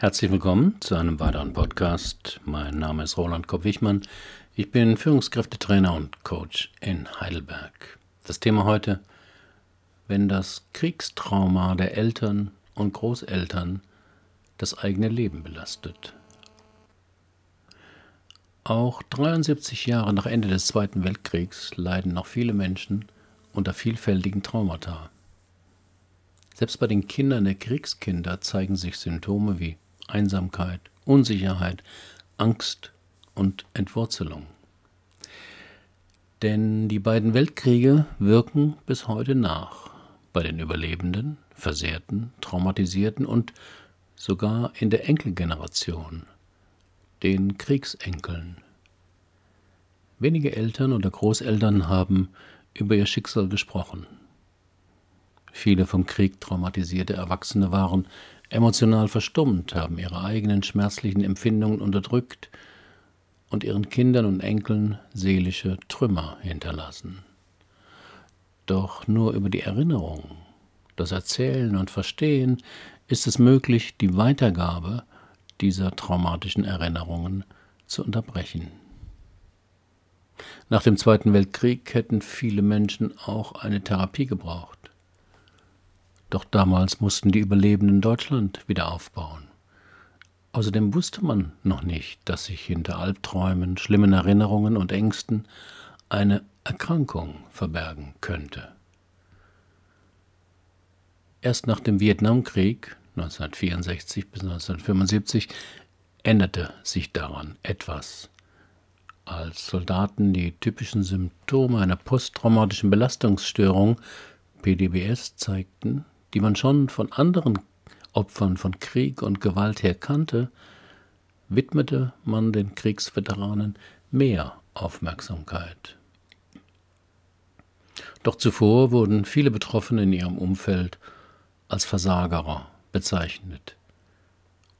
Herzlich willkommen zu einem weiteren Podcast. Mein Name ist Roland Kopp-Wichmann. Ich bin Führungskräftetrainer und Coach in Heidelberg. Das Thema heute, wenn das Kriegstrauma der Eltern und Großeltern das eigene Leben belastet. Auch 73 Jahre nach Ende des Zweiten Weltkriegs leiden noch viele Menschen unter vielfältigen Traumata. Selbst bei den Kindern der Kriegskinder zeigen sich Symptome wie Einsamkeit, Unsicherheit, Angst und Entwurzelung. Denn die beiden Weltkriege wirken bis heute nach bei den Überlebenden, Versehrten, Traumatisierten und sogar in der Enkelgeneration, den Kriegsenkeln. Wenige Eltern oder Großeltern haben über ihr Schicksal gesprochen. Viele vom Krieg traumatisierte Erwachsene waren emotional verstummt, haben ihre eigenen schmerzlichen Empfindungen unterdrückt und ihren Kindern und Enkeln seelische Trümmer hinterlassen. Doch nur über die Erinnerung, das Erzählen und Verstehen ist es möglich, die Weitergabe dieser traumatischen Erinnerungen zu unterbrechen. Nach dem Zweiten Weltkrieg hätten viele Menschen auch eine Therapie gebraucht. Doch damals mussten die Überlebenden Deutschland wieder aufbauen. Außerdem wusste man noch nicht, dass sich hinter Albträumen, schlimmen Erinnerungen und Ängsten eine Erkrankung verbergen könnte. Erst nach dem Vietnamkrieg 1964 bis 1975 änderte sich daran etwas. Als Soldaten die typischen Symptome einer posttraumatischen Belastungsstörung PDBS zeigten, die man schon von anderen Opfern von Krieg und Gewalt her kannte, widmete man den Kriegsveteranen mehr Aufmerksamkeit. Doch zuvor wurden viele Betroffene in ihrem Umfeld als Versagerer bezeichnet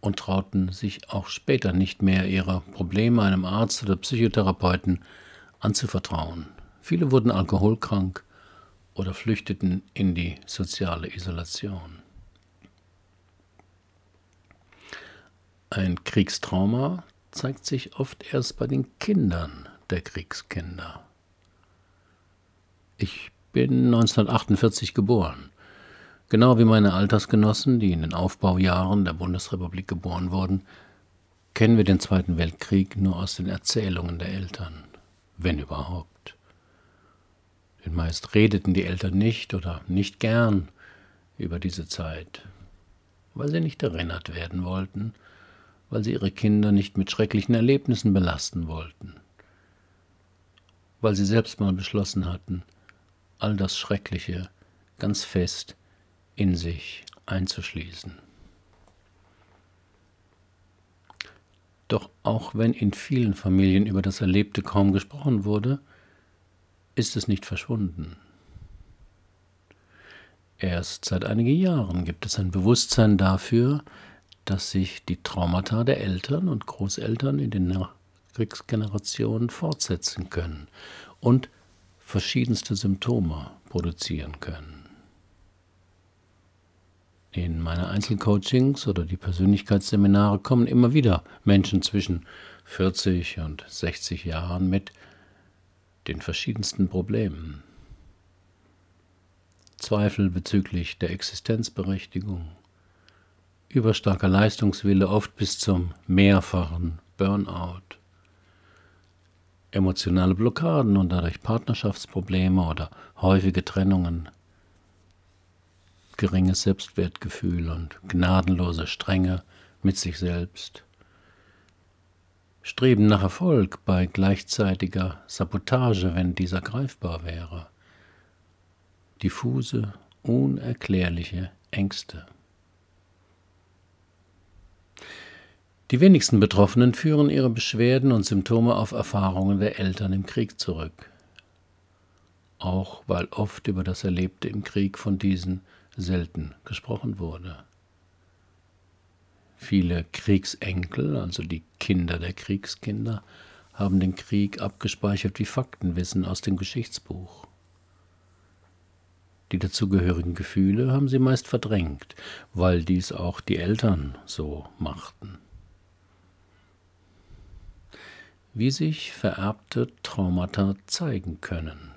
und trauten sich auch später nicht mehr ihre Probleme einem Arzt oder Psychotherapeuten anzuvertrauen. Viele wurden alkoholkrank oder flüchteten in die soziale Isolation. Ein Kriegstrauma zeigt sich oft erst bei den Kindern der Kriegskinder. Ich bin 1948 geboren. Genau wie meine Altersgenossen, die in den Aufbaujahren der Bundesrepublik geboren wurden, kennen wir den Zweiten Weltkrieg nur aus den Erzählungen der Eltern, wenn überhaupt. Denn meist redeten die Eltern nicht oder nicht gern über diese Zeit, weil sie nicht erinnert werden wollten, weil sie ihre Kinder nicht mit schrecklichen Erlebnissen belasten wollten, weil sie selbst mal beschlossen hatten, all das Schreckliche ganz fest in sich einzuschließen. Doch auch wenn in vielen Familien über das Erlebte kaum gesprochen wurde, ist es nicht verschwunden. Erst seit einigen Jahren gibt es ein Bewusstsein dafür, dass sich die Traumata der Eltern und Großeltern in den Kriegsgenerationen fortsetzen können und verschiedenste Symptome produzieren können. In meine Einzelcoachings oder die Persönlichkeitsseminare kommen immer wieder Menschen zwischen 40 und 60 Jahren mit den verschiedensten Problemen. Zweifel bezüglich der Existenzberechtigung, überstarker Leistungswille oft bis zum mehrfachen Burnout, emotionale Blockaden und dadurch Partnerschaftsprobleme oder häufige Trennungen geringes Selbstwertgefühl und gnadenlose Strenge mit sich selbst. Streben nach Erfolg bei gleichzeitiger Sabotage, wenn dieser greifbar wäre. Diffuse, unerklärliche Ängste. Die wenigsten Betroffenen führen ihre Beschwerden und Symptome auf Erfahrungen der Eltern im Krieg zurück. Auch weil oft über das Erlebte im Krieg von diesen selten gesprochen wurde. Viele Kriegsenkel, also die Kinder der Kriegskinder, haben den Krieg abgespeichert wie Faktenwissen aus dem Geschichtsbuch. Die dazugehörigen Gefühle haben sie meist verdrängt, weil dies auch die Eltern so machten. Wie sich vererbte Traumata zeigen können.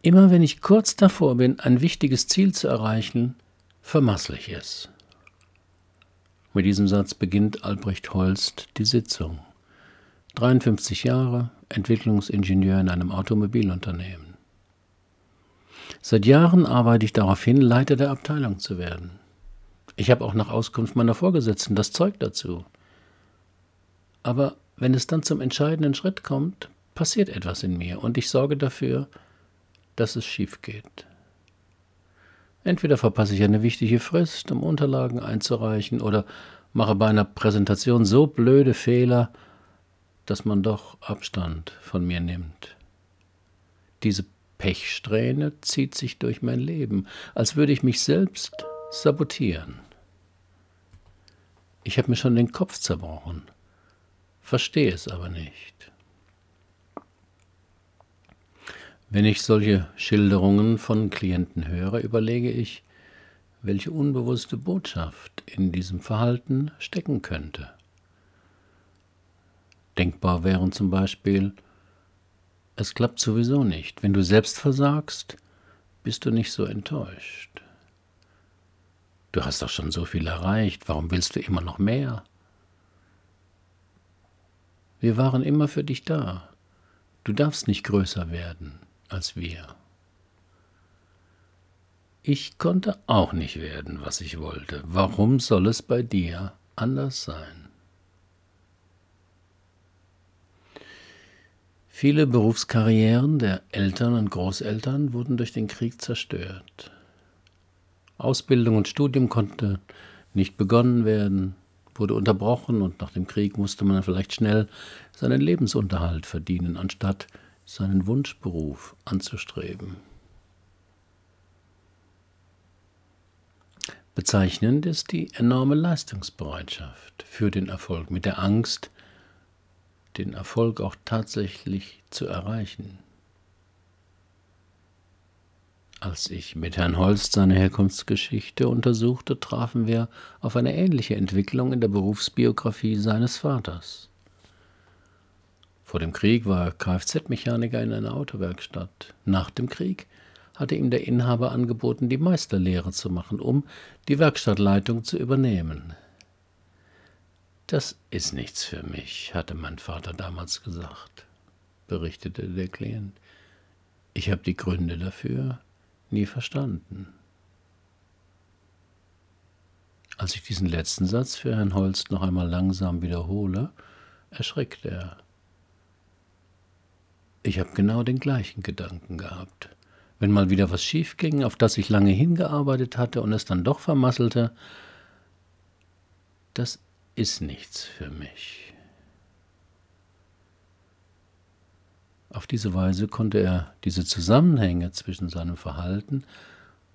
Immer wenn ich kurz davor bin, ein wichtiges Ziel zu erreichen, vermassle ich es. Mit diesem Satz beginnt Albrecht Holst die Sitzung. 53 Jahre, Entwicklungsingenieur in einem Automobilunternehmen. Seit Jahren arbeite ich darauf hin, Leiter der Abteilung zu werden. Ich habe auch nach Auskunft meiner Vorgesetzten das Zeug dazu. Aber wenn es dann zum entscheidenden Schritt kommt, passiert etwas in mir und ich sorge dafür, dass es schief geht. Entweder verpasse ich eine wichtige Frist, um Unterlagen einzureichen, oder mache bei einer Präsentation so blöde Fehler, dass man doch Abstand von mir nimmt. Diese Pechsträhne zieht sich durch mein Leben, als würde ich mich selbst sabotieren. Ich habe mir schon den Kopf zerbrochen, verstehe es aber nicht. Wenn ich solche Schilderungen von Klienten höre, überlege ich, welche unbewusste Botschaft in diesem Verhalten stecken könnte. Denkbar wären zum Beispiel, es klappt sowieso nicht. Wenn du selbst versagst, bist du nicht so enttäuscht. Du hast doch schon so viel erreicht, warum willst du immer noch mehr? Wir waren immer für dich da. Du darfst nicht größer werden als wir. Ich konnte auch nicht werden, was ich wollte. Warum soll es bei dir anders sein? Viele Berufskarrieren der Eltern und Großeltern wurden durch den Krieg zerstört. Ausbildung und Studium konnte nicht begonnen werden, wurde unterbrochen und nach dem Krieg musste man vielleicht schnell seinen Lebensunterhalt verdienen, anstatt seinen Wunschberuf anzustreben. Bezeichnend ist die enorme Leistungsbereitschaft für den Erfolg mit der Angst, den Erfolg auch tatsächlich zu erreichen. Als ich mit Herrn Holst seine Herkunftsgeschichte untersuchte, trafen wir auf eine ähnliche Entwicklung in der Berufsbiografie seines Vaters. Vor dem Krieg war er Kfz-Mechaniker in einer Autowerkstatt. Nach dem Krieg hatte ihm der Inhaber angeboten, die Meisterlehre zu machen, um die Werkstattleitung zu übernehmen. Das ist nichts für mich, hatte mein Vater damals gesagt, berichtete der Klient. Ich habe die Gründe dafür nie verstanden. Als ich diesen letzten Satz für Herrn Holst noch einmal langsam wiederhole, erschrickt er. Ich habe genau den gleichen Gedanken gehabt. Wenn mal wieder was schief ging, auf das ich lange hingearbeitet hatte und es dann doch vermasselte, das ist nichts für mich. Auf diese Weise konnte er diese Zusammenhänge zwischen seinem Verhalten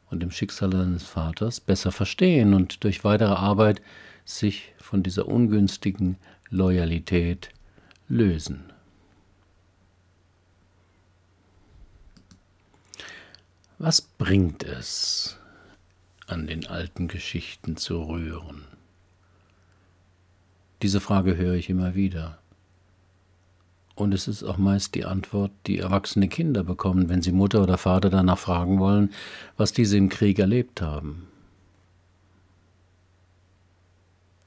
und dem Schicksal seines Vaters besser verstehen und durch weitere Arbeit sich von dieser ungünstigen Loyalität lösen. Was bringt es, an den alten Geschichten zu rühren? Diese Frage höre ich immer wieder. Und es ist auch meist die Antwort, die erwachsene Kinder bekommen, wenn sie Mutter oder Vater danach fragen wollen, was diese im Krieg erlebt haben.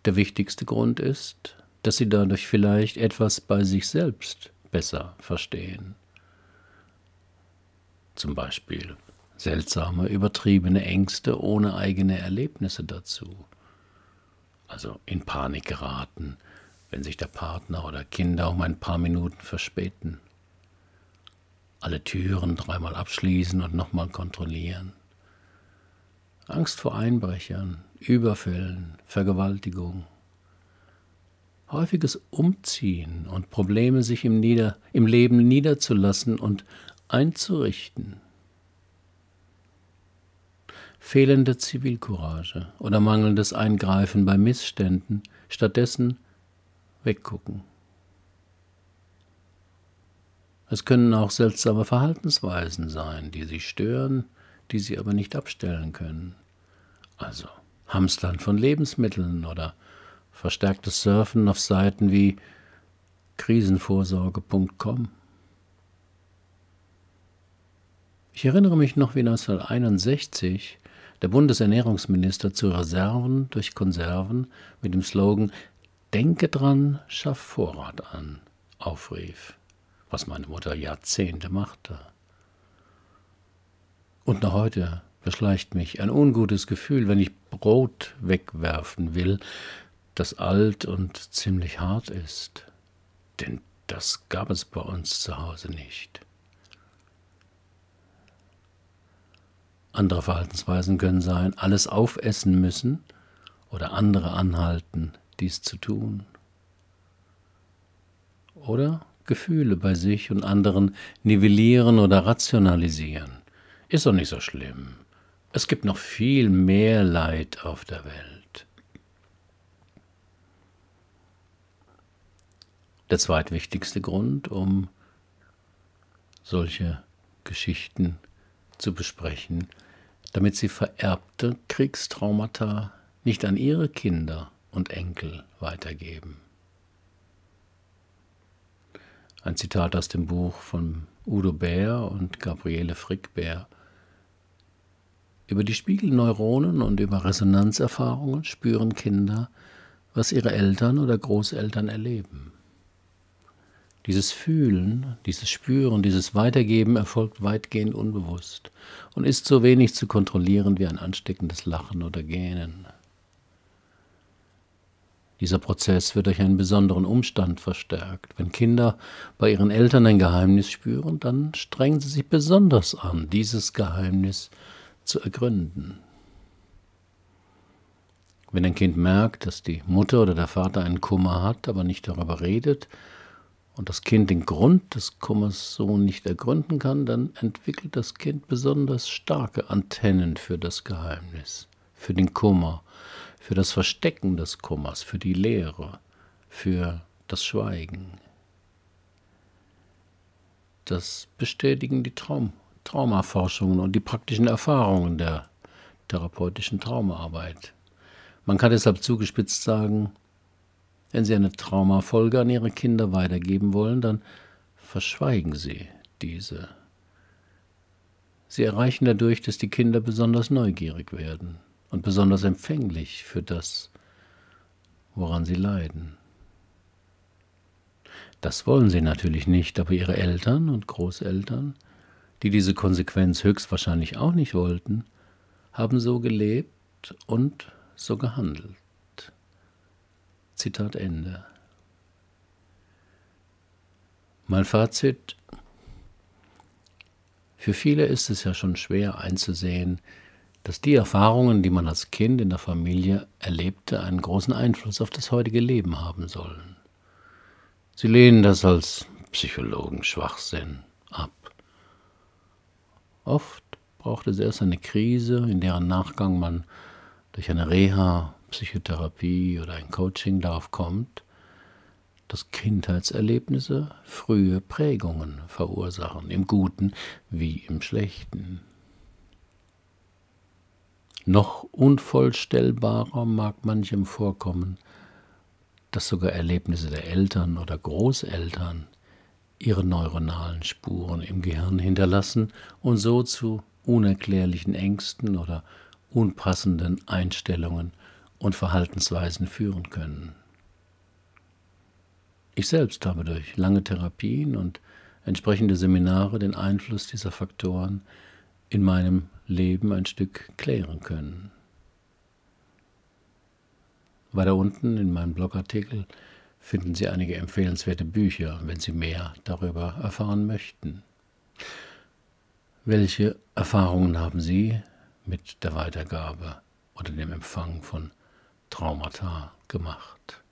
Der wichtigste Grund ist, dass sie dadurch vielleicht etwas bei sich selbst besser verstehen. Zum Beispiel, seltsame, übertriebene Ängste ohne eigene Erlebnisse dazu. Also in Panik geraten, wenn sich der Partner oder Kinder um ein paar Minuten verspäten. Alle Türen dreimal abschließen und nochmal kontrollieren. Angst vor Einbrechern, Überfällen, Vergewaltigung. Häufiges Umziehen und Probleme sich im, Nieder-, im Leben niederzulassen und einzurichten fehlende Zivilcourage oder mangelndes Eingreifen bei Missständen, stattdessen weggucken. Es können auch seltsame Verhaltensweisen sein, die Sie stören, die Sie aber nicht abstellen können. Also Hamstern von Lebensmitteln oder verstärktes Surfen auf Seiten wie krisenvorsorge.com. Ich erinnere mich noch, wie 1961 der Bundesernährungsminister zu Reserven durch Konserven mit dem Slogan Denke dran, schaff Vorrat an aufrief, was meine Mutter Jahrzehnte machte. Und noch heute beschleicht mich ein ungutes Gefühl, wenn ich Brot wegwerfen will, das alt und ziemlich hart ist. Denn das gab es bei uns zu Hause nicht. Andere Verhaltensweisen können sein, alles aufessen müssen oder andere anhalten, dies zu tun. Oder Gefühle bei sich und anderen nivellieren oder rationalisieren. Ist doch nicht so schlimm. Es gibt noch viel mehr Leid auf der Welt. Der zweitwichtigste Grund, um solche Geschichten zu besprechen, damit sie vererbte Kriegstraumata nicht an ihre Kinder und Enkel weitergeben. Ein Zitat aus dem Buch von Udo Bär und Gabriele Frick-Bär. Über die Spiegelneuronen und über Resonanzerfahrungen spüren Kinder, was ihre Eltern oder Großeltern erleben. Dieses Fühlen, dieses Spüren, dieses Weitergeben erfolgt weitgehend unbewusst und ist so wenig zu kontrollieren wie ein ansteckendes Lachen oder Gähnen. Dieser Prozess wird durch einen besonderen Umstand verstärkt. Wenn Kinder bei ihren Eltern ein Geheimnis spüren, dann strengen sie sich besonders an, dieses Geheimnis zu ergründen. Wenn ein Kind merkt, dass die Mutter oder der Vater einen Kummer hat, aber nicht darüber redet, und das Kind den Grund des Kummers so nicht ergründen kann, dann entwickelt das Kind besonders starke Antennen für das Geheimnis, für den Kummer, für das Verstecken des Kummers, für die Leere, für das Schweigen. Das bestätigen die Traum Traumaforschungen und die praktischen Erfahrungen der therapeutischen Traumaarbeit. Man kann deshalb zugespitzt sagen, wenn Sie eine Traumafolge an Ihre Kinder weitergeben wollen, dann verschweigen Sie diese. Sie erreichen dadurch, dass die Kinder besonders neugierig werden und besonders empfänglich für das, woran sie leiden. Das wollen sie natürlich nicht, aber ihre Eltern und Großeltern, die diese Konsequenz höchstwahrscheinlich auch nicht wollten, haben so gelebt und so gehandelt. Zitat Ende. Mein Fazit. Für viele ist es ja schon schwer einzusehen, dass die Erfahrungen, die man als Kind in der Familie erlebte, einen großen Einfluss auf das heutige Leben haben sollen. Sie lehnen das als Psychologen Schwachsinn ab. Oft braucht es erst eine Krise, in deren Nachgang man durch eine Reha Psychotherapie oder ein Coaching darauf kommt, dass Kindheitserlebnisse frühe Prägungen verursachen, im Guten wie im Schlechten. Noch unvollstellbarer mag manchem vorkommen, dass sogar Erlebnisse der Eltern oder Großeltern ihre neuronalen Spuren im Gehirn hinterlassen und so zu unerklärlichen Ängsten oder unpassenden Einstellungen und Verhaltensweisen führen können. Ich selbst habe durch lange Therapien und entsprechende Seminare den Einfluss dieser Faktoren in meinem Leben ein Stück klären können. Weiter unten in meinem Blogartikel finden Sie einige empfehlenswerte Bücher, wenn Sie mehr darüber erfahren möchten. Welche Erfahrungen haben Sie mit der Weitergabe oder dem Empfang von Traumata gemacht.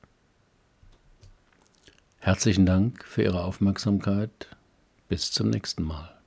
Herzlichen Dank für Ihre Aufmerksamkeit. Bis zum nächsten Mal.